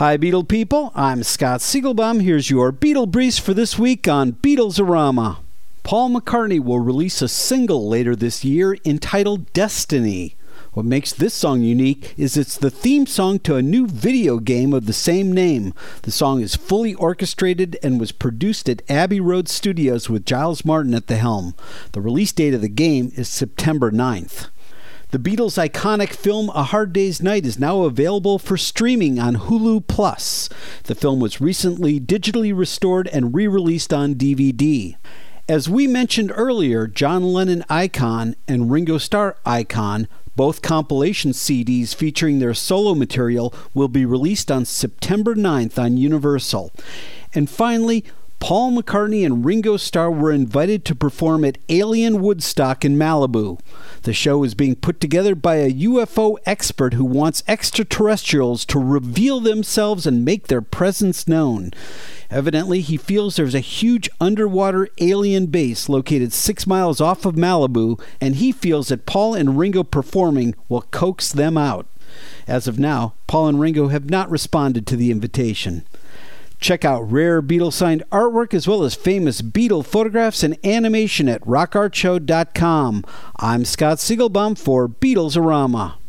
Hi, Beatle people. I'm Scott Siegelbaum. Here's your Beatle Breeze for this week on Beatlesorama. Paul McCartney will release a single later this year entitled Destiny. What makes this song unique is it's the theme song to a new video game of the same name. The song is fully orchestrated and was produced at Abbey Road Studios with Giles Martin at the helm. The release date of the game is September 9th. The Beatles' iconic film A Hard Day's Night is now available for streaming on Hulu Plus. The film was recently digitally restored and re released on DVD. As we mentioned earlier, John Lennon Icon and Ringo Starr Icon, both compilation CDs featuring their solo material, will be released on September 9th on Universal. And finally, Paul McCartney and Ringo Starr were invited to perform at Alien Woodstock in Malibu. The show is being put together by a UFO expert who wants extraterrestrials to reveal themselves and make their presence known. Evidently, he feels there's a huge underwater alien base located six miles off of Malibu, and he feels that Paul and Ringo performing will coax them out. As of now, Paul and Ringo have not responded to the invitation. Check out rare Beatle signed artwork as well as famous Beatle photographs and animation at rockartshow.com. I'm Scott Siegelbaum for Beatlesorama.